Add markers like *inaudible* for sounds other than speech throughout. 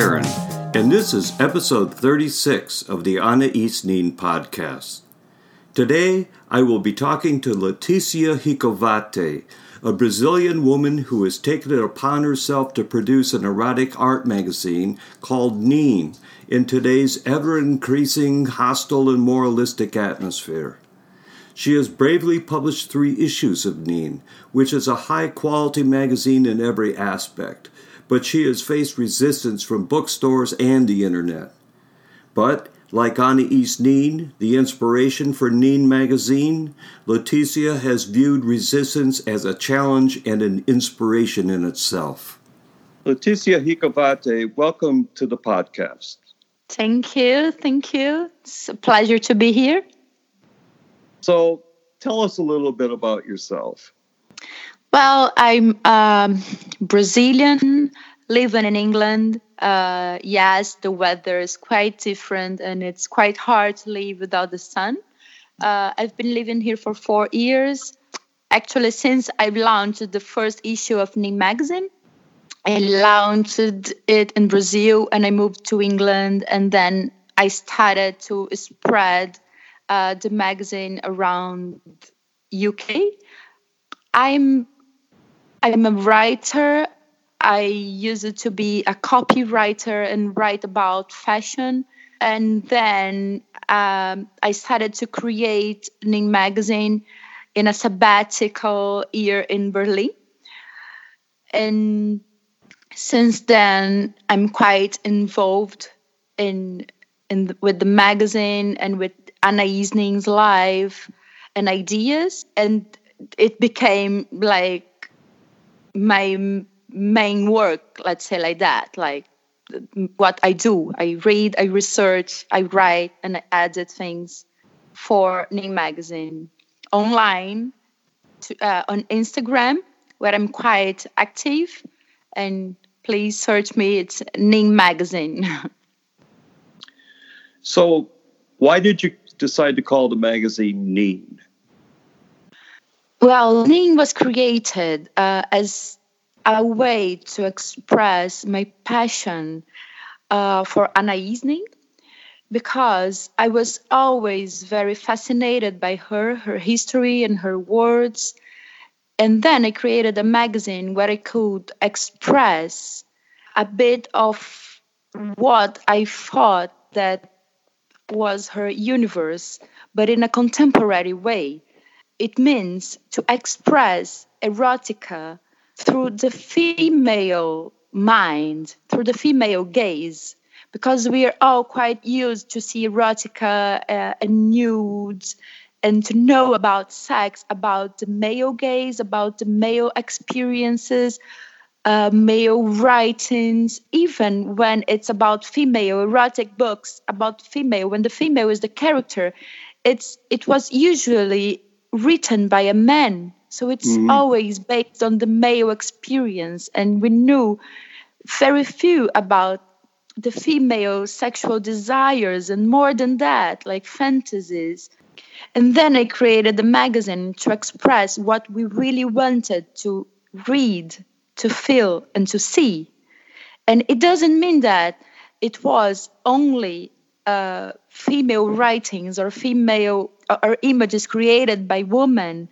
Herron, and this is episode 36 of the Anais Nin podcast. Today, I will be talking to Leticia Gicovate, a Brazilian woman who has taken it upon herself to produce an erotic art magazine called Nin in today's ever increasing hostile and moralistic atmosphere. She has bravely published three issues of Nin, which is a high quality magazine in every aspect, but she has faced resistance from bookstores and the internet. But, like Anais Nin, the inspiration for Nin magazine, Leticia has viewed resistance as a challenge and an inspiration in itself. Leticia Gicovate, welcome to the podcast. Thank you. Thank you. It's a pleasure to be here. So tell us a little bit about yourself. Well, I'm um, Brazilian, living in England. Uh, yes, the weather is quite different and it's quite hard to live without the sun. Uh, I've been living here for four years. Actually, since I've launched the first issue of Nin magazine, I launched it in Brazil and I moved to England and then I started to spread uh, the magazine around UK. I'm I'm a writer. I used to be a copywriter and write about fashion. And then um, I started to create Nin magazine in a sabbatical year in Berlin. And since then, I'm quite involved in in the, with the magazine and with Anais Nin's life and ideas, and it became like my main work. Let's say like that, like what I do. I read, I research, I write, and I edit things for Nin magazine online to, uh, on Instagram, where I'm quite active, and please search me. It's Nin magazine. *laughs* so, why did you decide to call the magazine Nin? Well, Nin was created uh, as a way to express my passion uh, for Anais Nin because I was always very fascinated by her, her history, and her words. And then I created a magazine where I could express a bit of what I thought that was her universe, but in a contemporary way. It means to express erotica through the female mind, through the female gaze, because we are all quite used to see erotica uh, and nudes and to know about sex, about the male gaze, about the male experiences, uh, male writings, even when it's about female erotic books about female, when the female is the character, it's it was usually written by a man. So it's mm-hmm. always based on the male experience, and we knew very few about the female sexual desires, and more than that, like fantasies. And then I created the magazine to express what we really wanted to read to feel and to see. And it doesn't mean that it was only uh, female writings or female or, images created by women.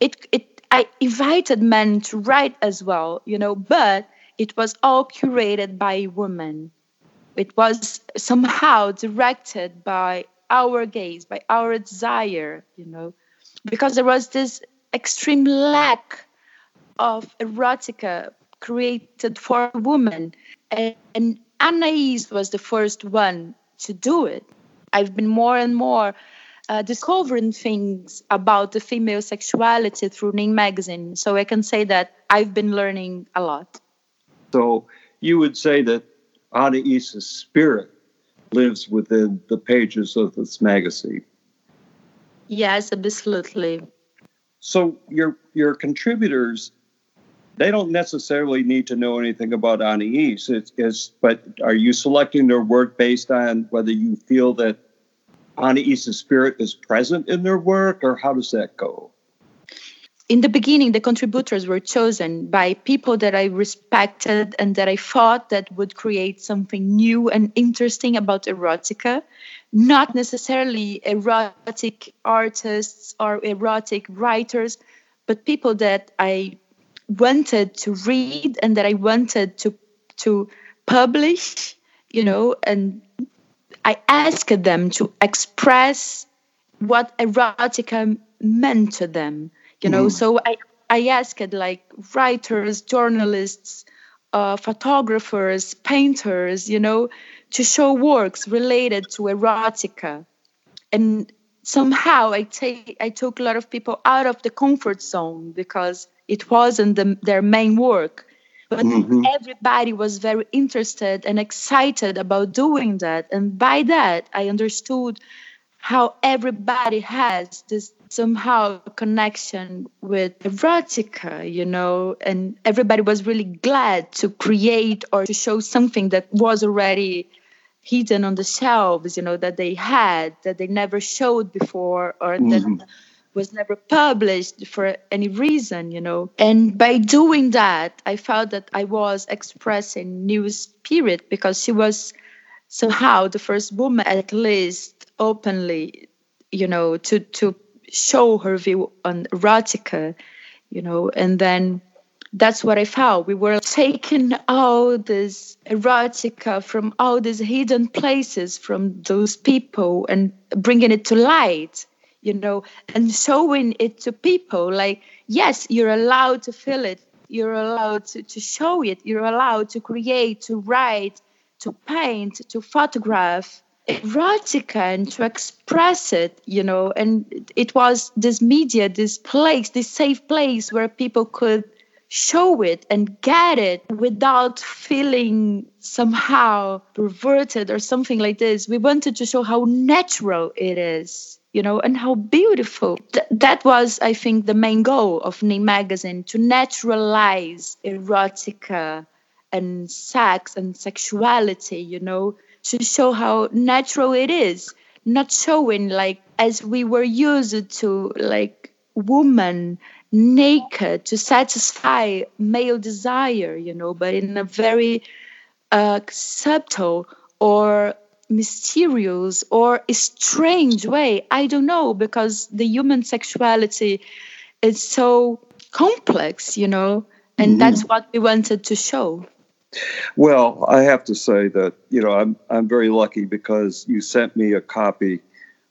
It, it, I invited men to write as well, you know, but it was all curated by women. It was somehow directed by our gaze, by our desire, you know, because there was this extreme lack of erotica created for women. And, and Anais was the first one to do it. I've been more and more uh, discovering things about the female sexuality through Nin magazine. So I can say that I've been learning a lot. So you would say that Anais's spirit lives within the pages of this magazine. Yes, absolutely. So your your contributors they don't necessarily need to know anything about Anais. It's, it's, but are you selecting their work based on whether you feel that Anais's spirit is present in their work, or how does that go? in the beginning, the contributors were chosen by people that I respected and that I thought that would create something new and interesting about erotica, not necessarily erotic artists or erotic writers, but people that I wanted to read and that I wanted to to publish, you know, and I asked them to express what erotica meant to them you know mm. so i i asked like writers journalists uh, photographers painters you know to show works related to erotica and somehow i take i took a lot of people out of the comfort zone because it wasn't the, their main work but mm-hmm. everybody was very interested and excited about doing that and by that i understood how everybody has this somehow connection with erotica, you know, and everybody was really glad to create or to show something that was already hidden on the shelves, you know, that they had, that they never showed before or mm-hmm. that was never published for any reason, you know. And by doing that, I felt that I was expressing new spirit because she was somehow the first woman, at least openly, you know, to to show her view on erotica, you know, and then that's what I found. We were taking all this erotica from all these hidden places from those people and bringing it to light, you know, and showing it to people. Like, yes, you're allowed to feel it, you're allowed to, to show it, you're allowed to create, to write, to paint, to photograph, erotica and to express it, you know. And it was this media, this place, this safe place where people could show it and get it without feeling somehow perverted or something like this. We wanted to show how natural it is, you know, and how beautiful. Th- that was, I think, the main goal of Nin magazine to naturalize erotica and sex and sexuality, you know, to show how natural it is not showing like as we were used to like woman naked to satisfy male desire you know but in a very uh, subtle or mysterious or a strange way i don't know because the human sexuality is so complex you know and mm-hmm. that's what we wanted to show well, I have to say that you know I'm I'm very lucky because you sent me a copy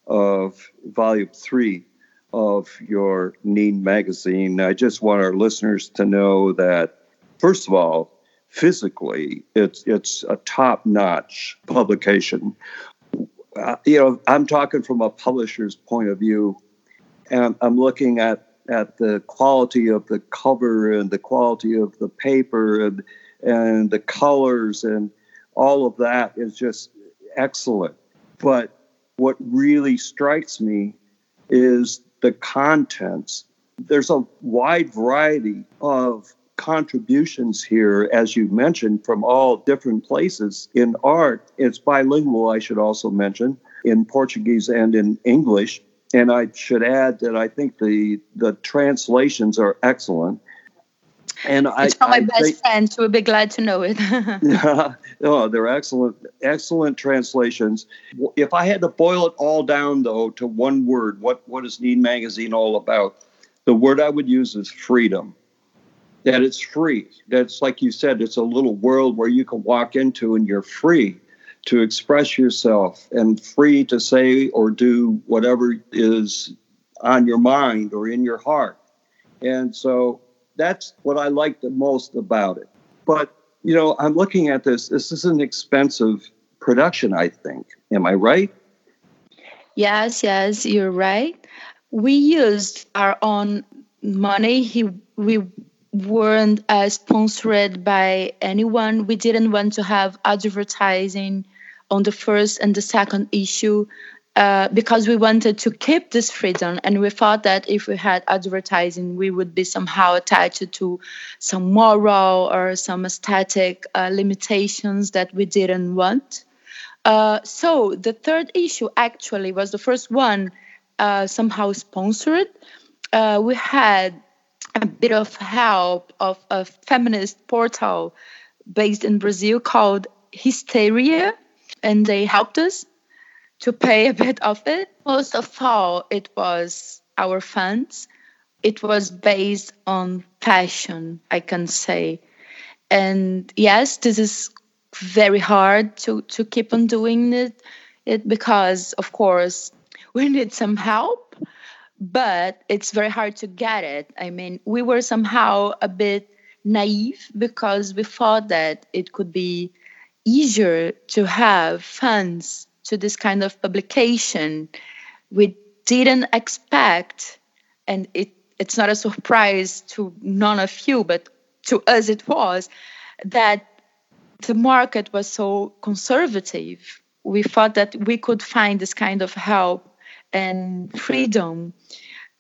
of volume three of your Nin magazine. I just want our listeners to know that first of all, physically, it's it's a top notch publication. Uh, you know, I'm talking from a publisher's point of view, and I'm looking at at the quality of the cover and the quality of the paper and and the colors and all of that is just excellent. But what really strikes me is the contents. There's a wide variety of contributions here, as you mentioned, from all different places in art. It's bilingual, I should also mention, in Portuguese and in English. And I should add that I think the, the translations are excellent. And it's I, from my I best think, friend, so we'd be glad to know it. *laughs* *laughs* yeah, oh, they're excellent, excellent translations. If I had to boil it all down, though, to one word, what what is Nin Magazine all about? The word I would use is freedom. That it's free. That's like you said, it's a little world where you can walk into and you're free to express yourself and free to say or do whatever is on your mind or in your heart. And so that's what I like the most about it. But, you know, I'm looking at this. This is an expensive production, I think. Am I right? Yes, yes, you're right. We used our own money. He, we weren't uh, sponsored by anyone. We didn't want to have advertising on the first and the second issue. Uh, because we wanted to keep this freedom and we thought that if we had advertising we would be somehow attached to some moral or some aesthetic uh, limitations that we didn't want uh, so the third issue actually was the first one uh, somehow sponsored uh, we had a bit of help of a feminist portal based in Brazil called Hysteria, and they helped us to pay a bit of it. Most of all, it was our funds. It was based on passion, I can say. And yes, this is very hard to, to keep on doing it, it because, of course, *laughs* we need some help, but it's very hard to get it. I mean, we were somehow a bit naive because we thought that it could be easier to have funds to this kind of publication. We didn't expect, and it, it's not a surprise to none of you, but to us it was, that the market was so conservative. We thought that we could find this kind of help and freedom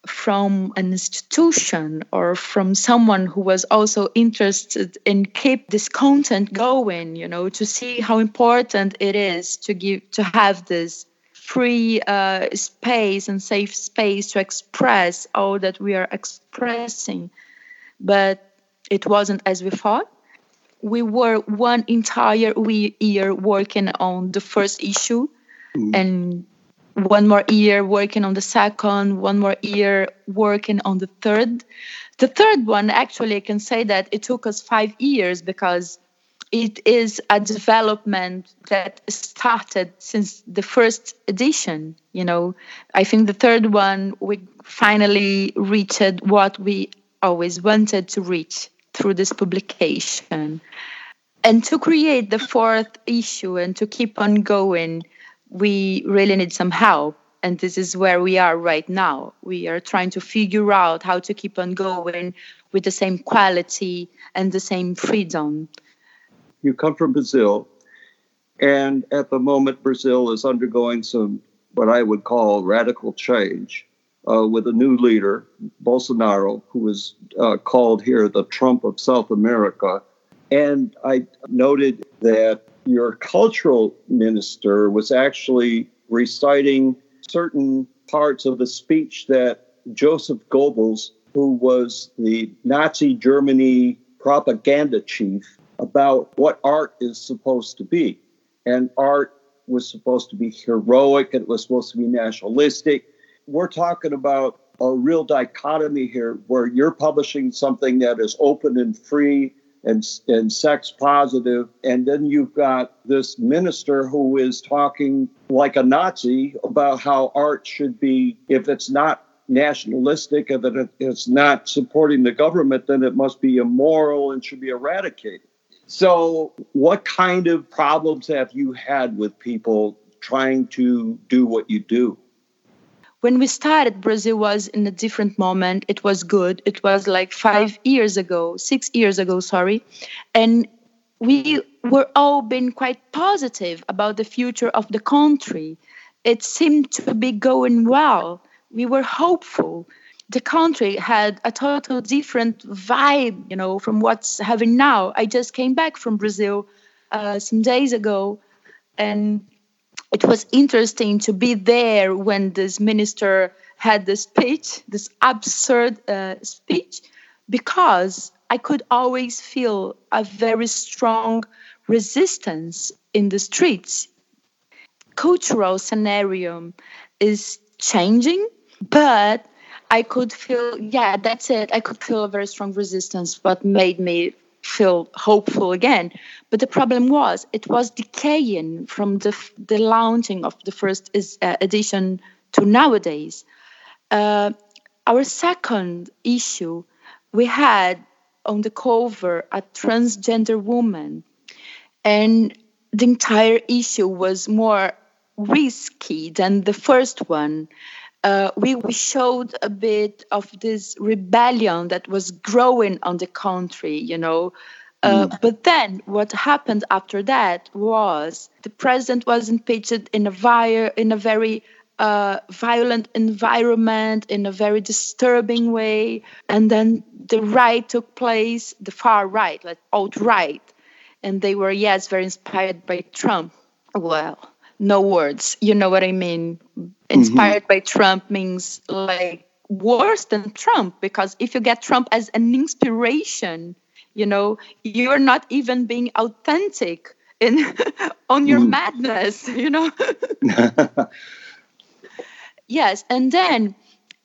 from an institution or from someone who was also interested in keep this content going you know to see how important it is to give to have this free uh, space and safe space to express all that we are expressing but it wasn't as we thought we were one entire year working on the first issue mm. and one more year working on the second, one more year working on the third. The third one, actually, I can say that it took us five years because it is a development that started since the first edition. You know, I think the third one, we finally reached what we always wanted to reach through this publication. And to create the fourth issue and to keep on going, we really need some help. And this is where we are right now. We are trying to figure out how to keep on going with the same quality and the same freedom. You come from Brazil, and at the moment, Brazil is undergoing some what I would call radical change uh, with a new leader, Bolsonaro, who was uh, called here the Trump of South America. And I noted that your cultural minister was actually reciting certain parts of the speech that Joseph Goebbels, who was the Nazi Germany propaganda chief, about what art is supposed to be. And art was supposed to be heroic, it was supposed to be nationalistic. We're talking about a real dichotomy here where you're publishing something that is open and free and, and sex positive. And then you've got this minister who is talking like a Nazi about how art should be, if it's not nationalistic, if it, it's not supporting the government, then it must be immoral and should be eradicated. So, what kind of problems have you had with people trying to do what you do? When we started, Brazil was in a different moment. It was good. It was like five years ago, six years ago, sorry. And we were all been quite positive about the future of the country. It seemed to be going well. We were hopeful. The country had a total different vibe, you know, from what's having now. I just came back from Brazil uh, some days ago, and it was interesting to be there when this minister had this speech, this absurd uh, speech, because I could always feel a very strong resistance in the streets. Cultural scenario is changing, but I could feel, yeah, that's it. I could feel a very strong resistance. What made me feel hopeful again. But the problem was it was decaying from the the launching of the first is, uh, edition to nowadays. Uh, our second issue, we had on the cover a transgender woman, and the entire issue was more risky than the first one uh, we, we showed a bit of this rebellion that was growing on the country, you know. Uh, mm. But then what happened after that was the president was impeached in a, vi- in a very uh, violent environment, in a very disturbing way. And then the right took place, the far right, like alt right. And they were, yes, very inspired by Trump. Well, no words. You know what I mean? Inspired mm-hmm. by Trump means like worse than Trump because if you get Trump as an inspiration, you know, you're not even being authentic in *laughs* on your mm. madness, *laughs* you know. *laughs* yes, and then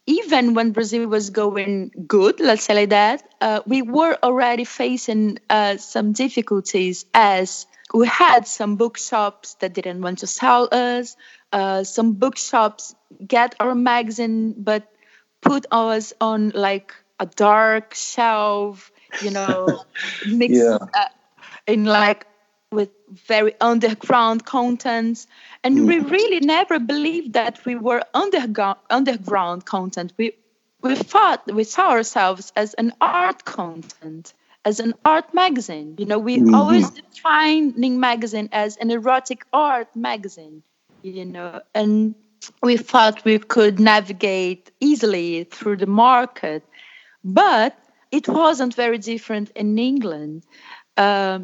even when Brazil was going good, let's say like that, uh, we were already facing uh, some difficulties as we had some bookshops that didn't want to sell us, uh, some bookshops get our magazine but put us on like a dark shelf, you know, *laughs* mixed yeah. uh, in like with very underground contents. And mm. we really never believed that we were underground, underground content. We, we thought, we saw ourselves as an art content, as an art magazine. You know, we mm-hmm. always defining Magazine as an erotic art magazine, you know, and we thought we could navigate easily through the market. But it wasn't very different in England. Uh,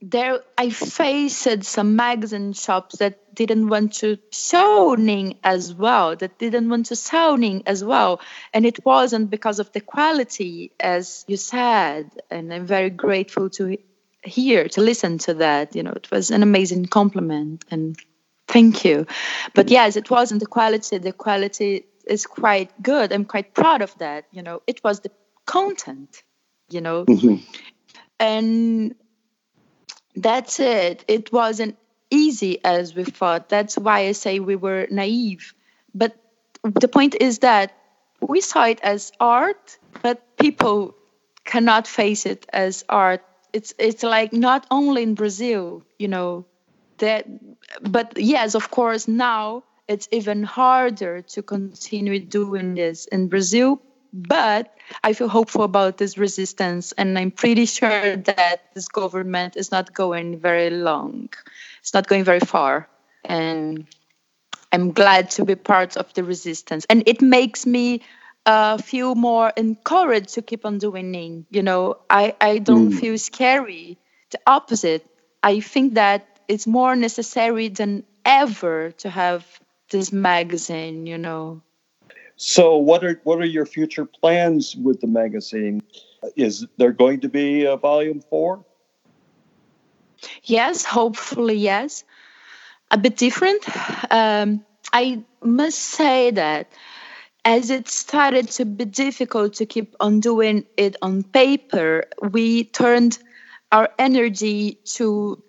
there, I faced some magazine shops that didn't want to show Nin as well, that didn't want to sell Nin as well. And it wasn't because of the quality, as you said. And I'm very grateful to hear, to listen to that. You know, it was an amazing compliment. And thank you. But yes, it wasn't the quality. The quality is quite good. I'm quite proud of that. You know, it was the content, you know. Mm-hmm. And that's it. It wasn't easy as we thought. That's why I say we were naive. But the point is that we saw it as art, but people cannot face it as art. It's it's like not only in Brazil, you know, that but yes, of course now it's even harder to continue doing this in Brazil but I feel hopeful about this resistance, and I'm pretty sure that this government is not going very long. It's not going very far, and I'm glad to be part of the resistance. And it makes me uh, feel more encouraged to keep on doing it. You know, I I don't mm. feel scary. The opposite. I think that it's more necessary than ever to have this magazine. You know. So, what are what are your future plans with the magazine? Is there going to be a volume four? Yes, hopefully, yes. A bit different. Um, I must say that as it started to be difficult to keep on doing it on paper, we turned our energy to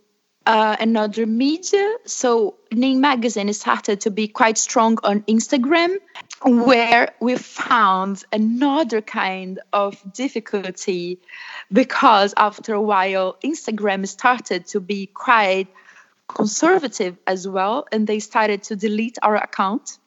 uh, another media. So Nin Magazine started to be quite strong on Instagram, where we found another kind of difficulty because after a while, Instagram started to be quite conservative as well, and they started to delete our account.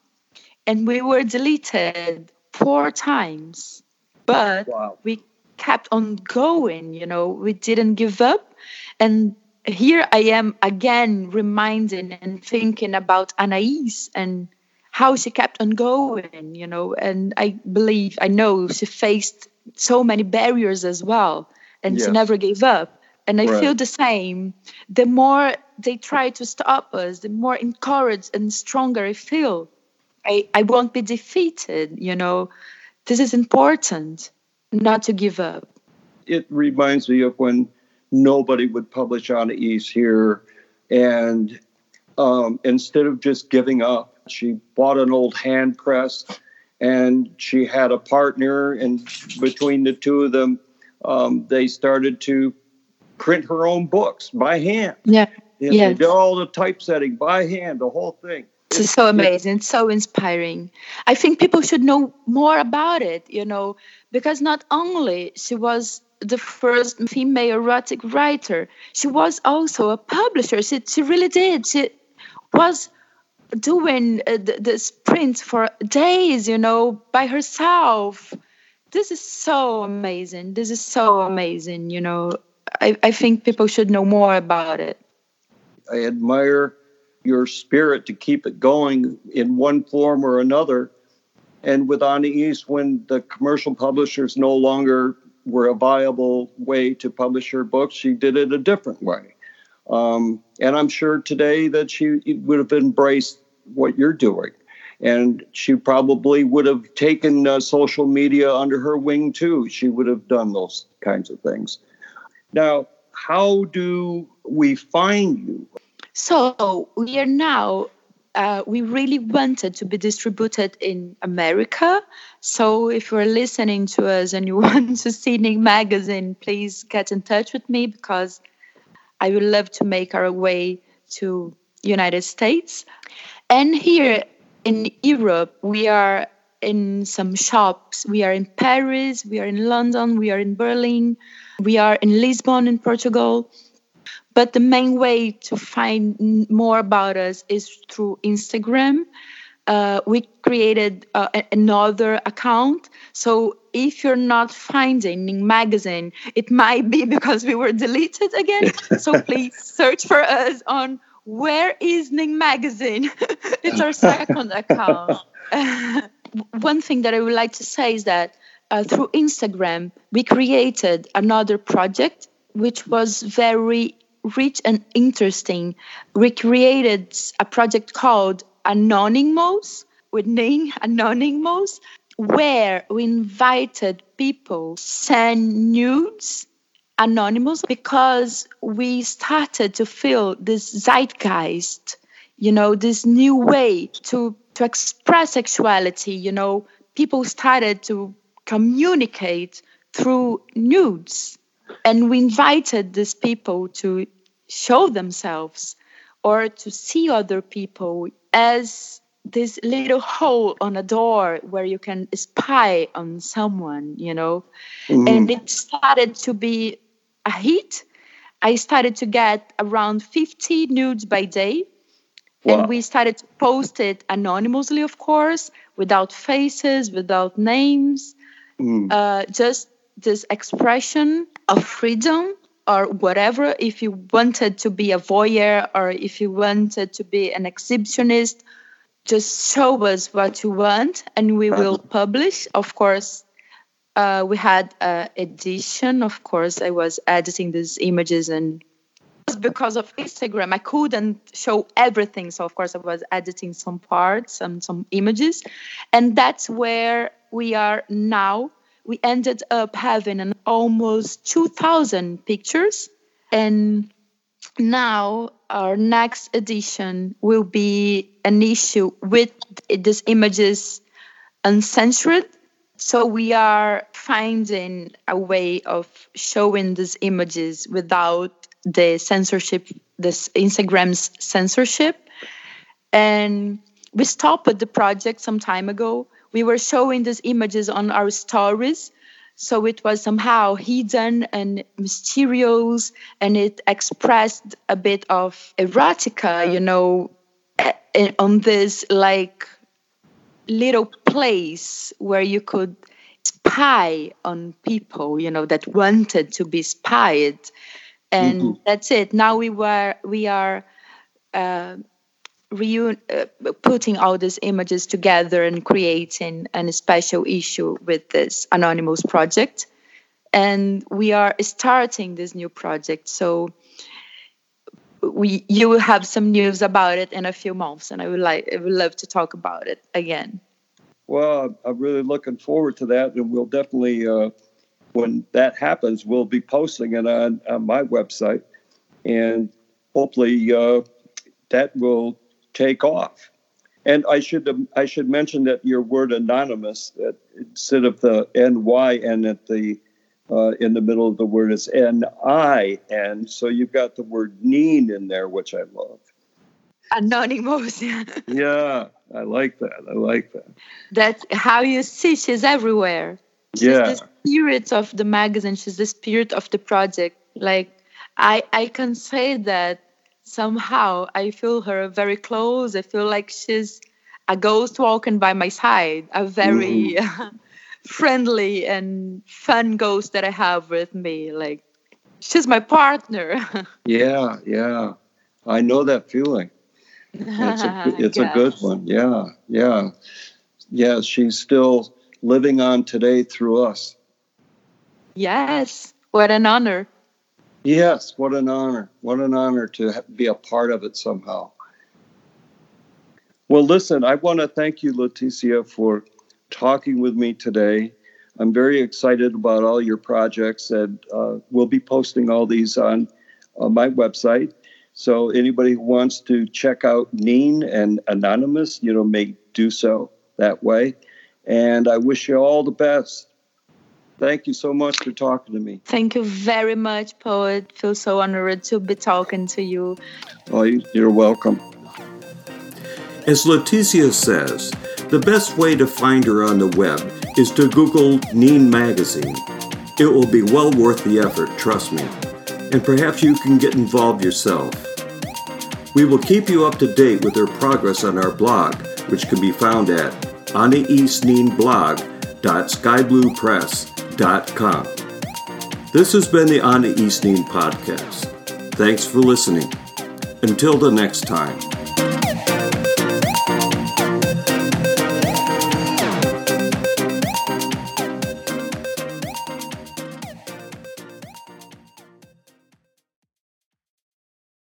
And we were deleted four times, but wow. we kept on going, you know, we didn't give up. And here I am again reminding and thinking about Anais and how she kept on going, you know, and I believe, I know she faced so many barriers as well, and yes. she never gave up. And I right. feel the same. The more they try to stop us, the more encouraged and stronger I feel. I, I won't be defeated, you know. This is important, not to give up. It reminds me of when nobody would publish Anais here. And um, instead of just giving up, she bought an old hand press and she had a partner. And between the two of them, um, they started to print her own books by hand. Yeah. And yes. They did all the typesetting by hand, the whole thing. It's so amazing, it's so inspiring. I think people should know more about it, you know, because not only she was the first female erotic writer. She was also a publisher. She, she really did. She was doing uh, the, the print for days, you know, by herself. This is so amazing. This is so amazing, you know. I, I think people should know more about it. I admire your spirit to keep it going in one form or another. And with Anais, when the commercial publishers no longer were a viable way to publish her books, she did it a different way. Um, and I'm sure today that she would have embraced what you're doing. and she probably would have taken uh, social media under her wing too. She would have done those kinds of things. Now, how do we find you? So we are now. Uh, we really wanted to be distributed in America. So if you're listening to us and you *laughs* want to see Nin Magazine, please get in touch with me because I would love to make our way to United States. And here in Europe, we are in some shops. We are in Paris, we are in London, we are in Berlin, we are in Lisbon in Portugal. But the main way to find more about us is through Instagram. Uh, we created uh, another account. So if you're not finding Nin Magazine, it might be *laughs* because we were deleted again. so *laughs* please search for us on where is Nin Magazine? *laughs* it's our second account. One thing that I would like to say is that uh, through Instagram, we created another project which was very rich and interesting. We created a project called Anonymous with Nin *laughs* Anonymous, where we invited people send nudes anonymous because we started to feel this zeitgeist you know this new way to to express sexuality you know people started to communicate through nudes and we invited these people to show themselves or to see other people as this little hole on a door where you can spy on someone you know mm-hmm. and it started to be a hit. I started to get around 50 nudes by day. Wow. And we started to post it anonymously, of course, without faces, without names, mm. uh, just this expression of freedom or whatever. If you wanted to be a voyeur or if you wanted to be an exhibitionist, just show us what you want and we will publish. Of course, uh, we had uh, edition. Of course, I was editing these images and because of Instagram, I couldn't show everything. So of course, I was editing some parts and some images, and that's where we are now. We ended up having an almost 2,000 pictures, and now our next edition will be an issue with these images uncensored so we are finding a way of showing these images without the censorship, this Instagram's censorship. And we stopped the project some time ago. We were showing these images on our stories. So it was somehow hidden and mysterious, and it expressed a bit of erotica, you know, on this like little place where you could spy on people, you know, that wanted to be spied. And mm-hmm. that's it. Now we were we are uh, reun- uh, putting all these images together and creating a special issue with this anonymous project. And we are starting this new project. So we you will have some news about it in a few months, and I would like I would love to talk about it again. Well, I'm really looking forward to that, and we'll definitely uh, when that happens, we'll be posting it on, on my website, and hopefully uh, that will take off. And I should I should mention that your word anonymous that instead of the ny and at the uh, in the middle of the word is N I N, so you've got the word Nin in there, which I love. Anonymous. *laughs* yeah, I like that. I like that. That's how you see she's everywhere. She's yeah. the spirit of the magazine. She's the spirit of the project. Like I, I can say that somehow I feel her very close. I feel like she's a ghost walking by my side. A very mm. *laughs* friendly and fun ghost that I have with me. Like she's my partner. *laughs* yeah, yeah. I know that feeling. *laughs* It's a, it's a good one. Yeah, yeah. Yeah, she's still living on today through us. Yes. What an honor. Yes, what an honor. What an honor to be a part of it somehow. Well, listen, I want to thank you, Leticia, for talking with me today. I'm very excited about all your projects, and uh, we'll be posting all these on, on my website. So anybody who wants to check out Nin and Anonymous, you know, may do so that way. And I wish you all the best. Thank you so much for talking to me. Thank you very much, poet. Feel so honored to be talking to you. Oh, you're welcome. As Leticia says, the best way to find her on the web is to Google Nin Magazine. It will be well worth the effort, trust me. And perhaps you can get involved yourself. We will keep you up to date with her progress on our blog, which can be found at anaisninblog.skybluepress.com. This has been the Anais Nin podcast. Thanks for listening. Until the next time.